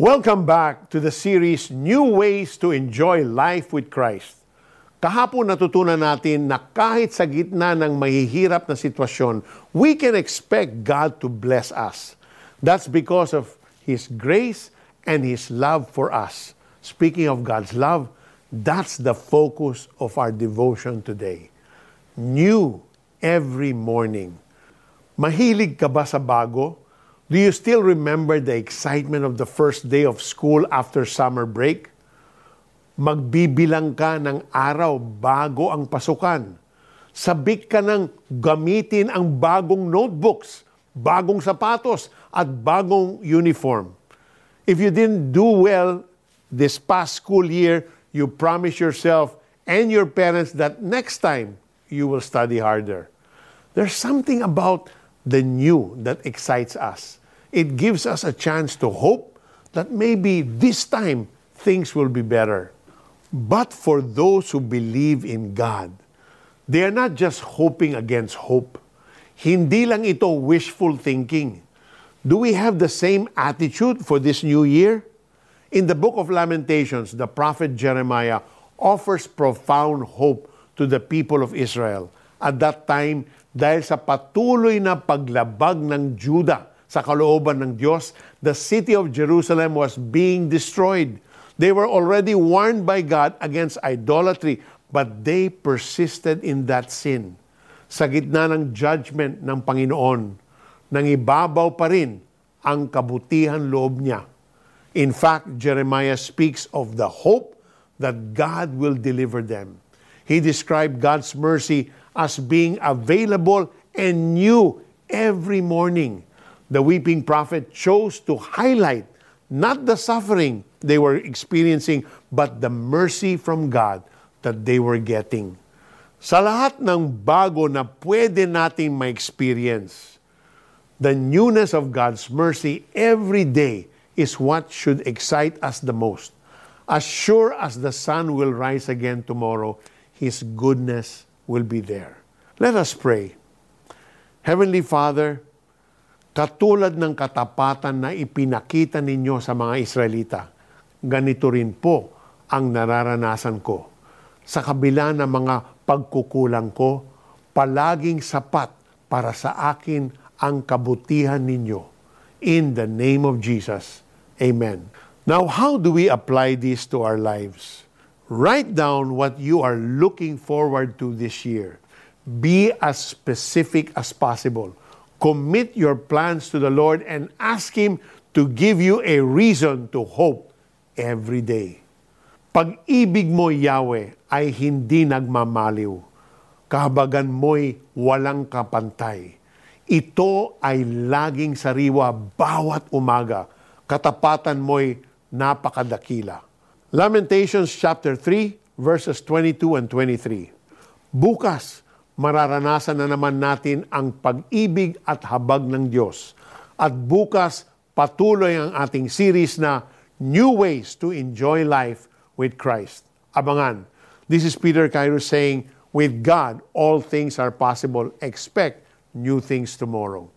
Welcome back to the series New Ways to Enjoy Life with Christ. Kahapon natutunan natin na kahit sa gitna ng mahihirap na sitwasyon, we can expect God to bless us. That's because of His grace and His love for us. Speaking of God's love, that's the focus of our devotion today. New every morning. Mahilig ka ba sa bago? Do you still remember the excitement of the first day of school after summer break? Magbibilang ka ng araw bago ang pasukan. Sabik ka ng gamitin ang bagong notebooks, bagong sapatos, at bagong uniform. If you didn't do well this past school year, you promise yourself and your parents that next time you will study harder. There's something about the new that excites us it gives us a chance to hope that maybe this time things will be better. But for those who believe in God, they are not just hoping against hope. Hindi lang ito wishful thinking. Do we have the same attitude for this new year? In the book of Lamentations, the prophet Jeremiah offers profound hope to the people of Israel at that time dahil sa patuloy na paglabag ng Judah sa kalooban ng Diyos, the city of Jerusalem was being destroyed. They were already warned by God against idolatry, but they persisted in that sin. Sa gitna ng judgment ng Panginoon, nangibabaw pa rin ang kabutihan loob niya. In fact, Jeremiah speaks of the hope that God will deliver them. He described God's mercy as being available and new every morning the weeping prophet chose to highlight not the suffering they were experiencing, but the mercy from God that they were getting. Sa lahat ng bago na pwede nating ma-experience, the newness of God's mercy every day is what should excite us the most. As sure as the sun will rise again tomorrow, His goodness will be there. Let us pray. Heavenly Father, Katulad ng katapatan na ipinakita ninyo sa mga Israelita, ganito rin po ang nararanasan ko. Sa kabila ng mga pagkukulang ko, palaging sapat para sa akin ang kabutihan ninyo. In the name of Jesus. Amen. Now, how do we apply this to our lives? Write down what you are looking forward to this year. Be as specific as possible commit your plans to the Lord and ask Him to give you a reason to hope every day. Pag-ibig mo, Yahweh, ay hindi nagmamaliw. Kahabagan mo'y walang kapantay. Ito ay laging sariwa bawat umaga. Katapatan mo'y napakadakila. Lamentations chapter 3 verses 22 and 23. Bukas, mararanasan na naman natin ang pag-ibig at habag ng Diyos. At bukas, patuloy ang ating series na New Ways to Enjoy Life with Christ. Abangan. This is Peter Cairo saying, with God, all things are possible. Expect new things tomorrow.